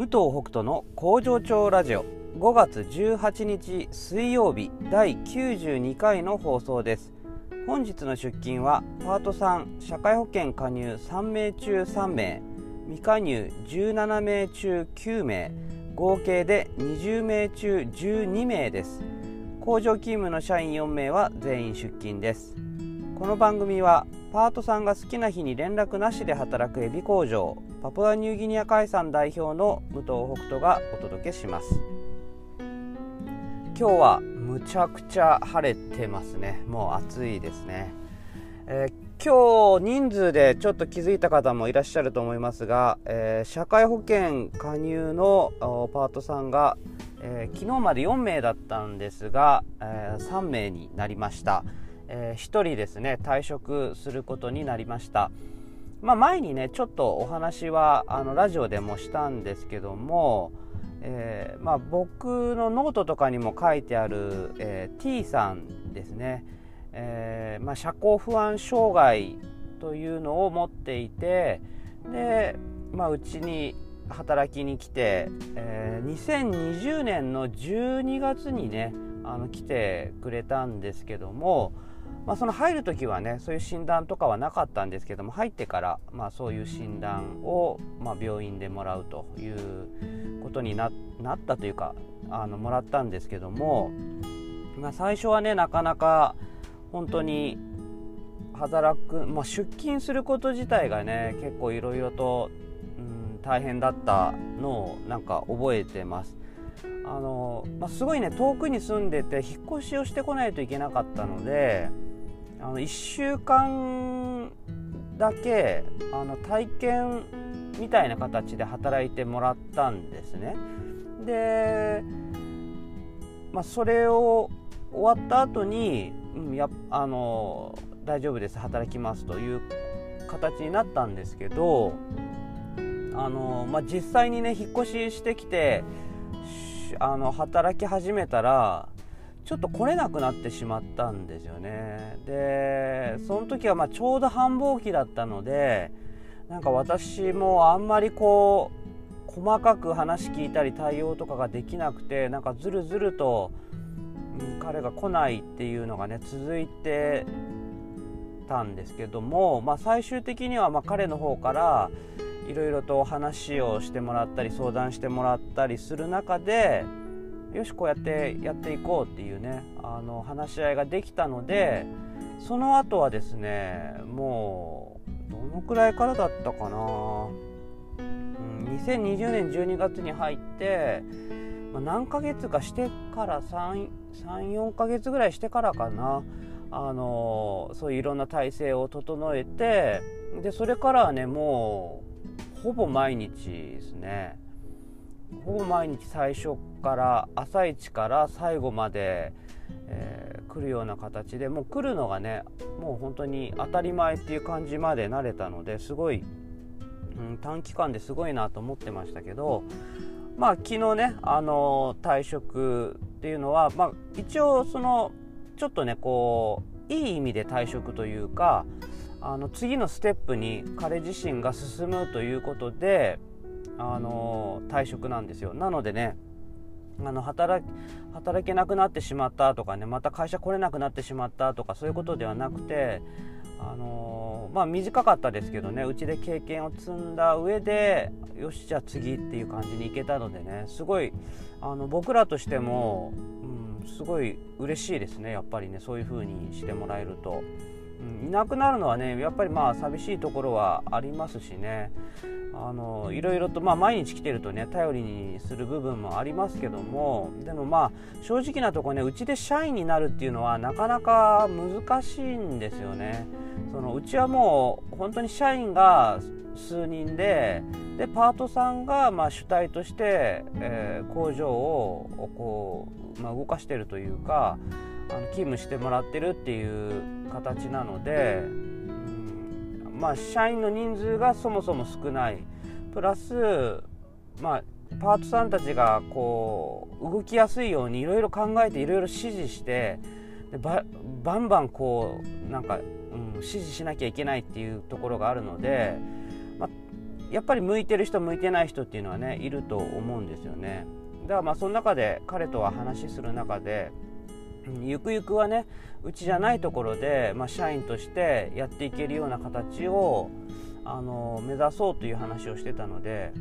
武藤北斗の工場長ラジオ。5月18日水曜日第92回の放送です。本日の出勤はパート3社会保険加入3名中3名未加入17名中9名合計で20名中12名です。工場勤務の社員4名は全員出勤です。この番組はパートさんが好きな日に連絡なしで働くエビ工場。パプアニューギニア海産代表の武藤北斗がお届けします。今日はむちゃくちゃ晴れてますね。もう暑いですね、えー、今日人数でちょっと気づいた方もいらっしゃると思いますが、えー、社会保険加入のパートさんが、えー、昨日まで4名だったんですが、え3名になりました。えー、1人ですね退職することになりました、まあ、前にねちょっとお話はあのラジオでもしたんですけども、えー、まあ、僕のノートとかにも書いてある、えー、T さんですね、えまあ、社交不安障害というのを持っていてで、まあ、うちに働きに来て、え2020年の12月にねあの来てくれたんですけども、まあ、その入る時はねそういう診断とかはなかったんですけども入ってから、まあ、そういう診断を、まあ、病院でもらうということになったというかあのもらったんですけども、まあ、最初はねなかなか本当に働く、まあ、出勤すること自体がね結構いろいろと、うん、大変だったのをなんか覚えてます。あのまあ、すごいね遠くに住んでて引っ越しをしてこないといけなかったのであの1週間だけあの体験みたいな形で働いてもらったんですね。で、まあ、それを終わった後に、うん、やあの大丈夫です働きますという形になったんですけどあの、まあ、実際にね引っ越ししてきてあの働き始めたらちょっと来れなくなってしまったんですよね。でその時はまちょうど繁忙期だったのでなんか私もあんまりこう細かく話聞いたり対応とかができなくてなんかずるずると、うん、彼が来ないっていうのがね続いてたんですけども、まあ、最終的にはま彼の方からいろいろと話をしてもらったり相談してもらったりする中でよしこうやってやっていこうっていうねあの話し合いができたのでその後はですねもうどのくらいからだったかな、うん、2020年12月に入って、まあ、何ヶ月かしてから34ヶ月ぐらいしてからかな。あのそういういろんな体制を整えてでそれからはねもうほぼ毎日ですね。ほぼ毎日最初から朝一から最後まで、えー、来るような形でもう来るのがねもう本当に当たり前っていう感じまで慣れたのですごい、うん、短期間ですごいなと思ってましたけどまあ昨日ねあの退職っていうのは、まあ、一応そのちょっとねこういい意味で退職というかあの次のステップに彼自身が進むということであの退職なんですよ。なのでねあの働働けなくなってしまったとかねまた会社来れなくなってしまったとかそういうことではなくてあのまあ短かったですけどねうちで経験を積んだ上でよしじゃあ次っていう感じにいけたのでねすごいあの僕らとしても、うん、すごい嬉しいですねやっぱりねそういう風にしてもらえると。いなくなるのはねやっぱりまあ寂しいところはありますしねあのいろいろと、まあ、毎日来てるとね頼りにする部分もありますけどもでもまあ正直なところねうちで社員になるっていうのはなかなか難しいんですよね。そのうちはもう本当に社員が数人ででパートさんがまあ主体として、えー、工場をこう、まあ、動かしてるというかあの勤務してもらってるっていう形なのでまあ、社員の人数がそもそも少ないプラス、まあ、パートさんたちがこう動きやすいようにいろいろ考えていろいろ指示してでババンバンこうなんか、うん、指示しなきゃいけないっていうところがあるので、まあ、やっぱり向いてる人向いてない人っていうのはねいると思うんですよね。だからまあその中で彼とは話する中でゆくゆくはねうちじゃないところで、まあ、社員としてやっていけるような形をあの目指そうという話をしてたので、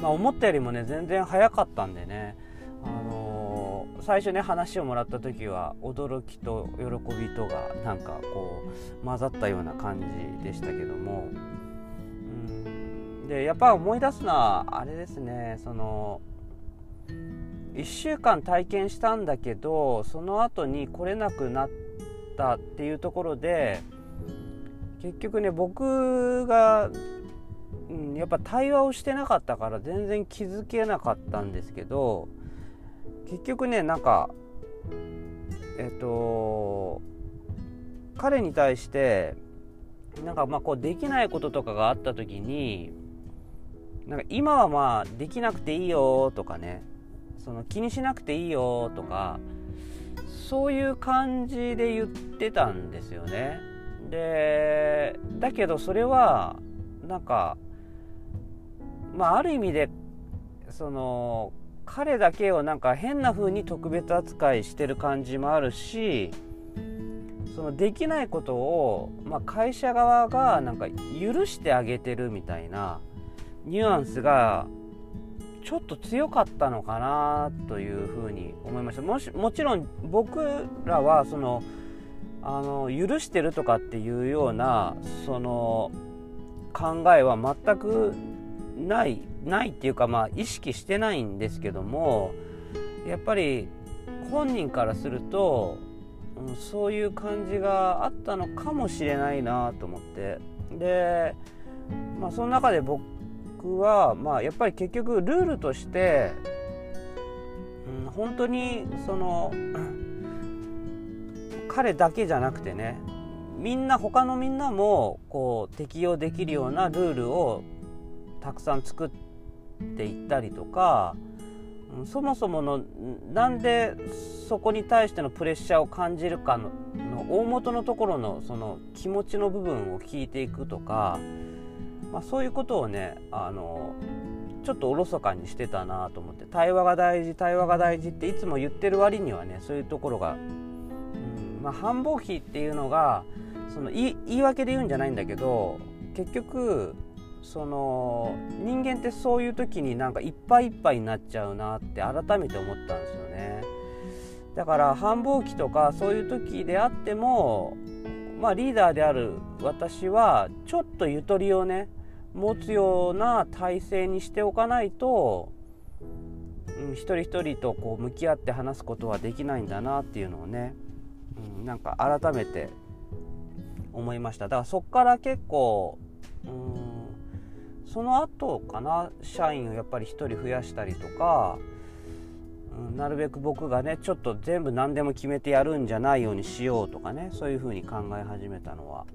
まあ、思ったよりもね全然早かったんでね、あの最初ね話をもらった時は驚きと喜びとがなんかこう混ざったような感じでしたけども、うん、でやっぱ思い出すのはあれですねその1週間体験したんだけどその後に来れなくなったっていうところで結局ね僕が、うん、やっぱ対話をしてなかったから全然気づけなかったんですけど結局ねなんかえっと彼に対してなんかまあこうできないこととかがあった時になんか今はまあできなくていいよとかねその気にしなくていいよとかそういう感じで言ってたんですよね。でだけどそれはなんかまあある意味でその彼だけをなんか変な風に特別扱いしてる感じもあるしそのできないことを、まあ、会社側がなんか許してあげてるみたいなニュアンスがちょっと強かったのかなというふうに思いました。もしもちろん僕らはそのあの許してるとかっていうようなその考えは全くないないっていうかまあ意識してないんですけどもやっぱり本人からすると、うん、そういう感じがあったのかもしれないなと思って。で、まあ、その中で僕は、まあ、やっぱり結局ルールとして、うん、本当にその彼だけじゃなくてねみんな他のみんなもこう適用できるようなルールをたくさん作っていったりとかそもそものなんでそこに対してのプレッシャーを感じるかの大元のところのその気持ちの部分を聞いていくとかまあ、そういうことをねあのちょっとおろそかにしてたなと思って対話が大事対話が大事っていつも言ってる割にはねそういうところが、まあ、繁忙期っていうのがその言い訳で言うんじゃないんだけど結局その人間ってそういう時になんかいっぱいいっぱいになっちゃうなって改めて思ったんですよね。だから繁忙期とかそういう時であってもまあリーダーである私はちょっとゆとりをね持つような体制にしておかないと、うん、一人一人とこう向き合って話すことはできないんだなっていうのをね、うん、なんか改めて思いましただからそっから結構、うん、その後かな社員をやっぱり1人増やしたりとか、うん、なるべく僕がねちょっと全部何でも決めてやるんじゃないようにしようとかねそういうふうに考え始めたのは。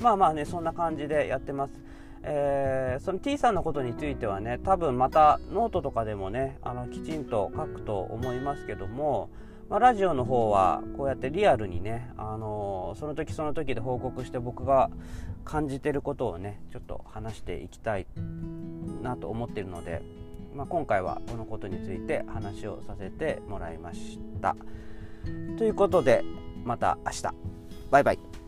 まあまあねそんな感じでやってます。えー、その T さんのことについてはね多分またノートとかでもねあのきちんと書くと思いますけども、まあ、ラジオの方はこうやってリアルにね、あのー、その時その時で報告して僕が感じてることをねちょっと話していきたいなと思っているので、まあ、今回はこのことについて話をさせてもらいました。ということでまた明日バイバイ。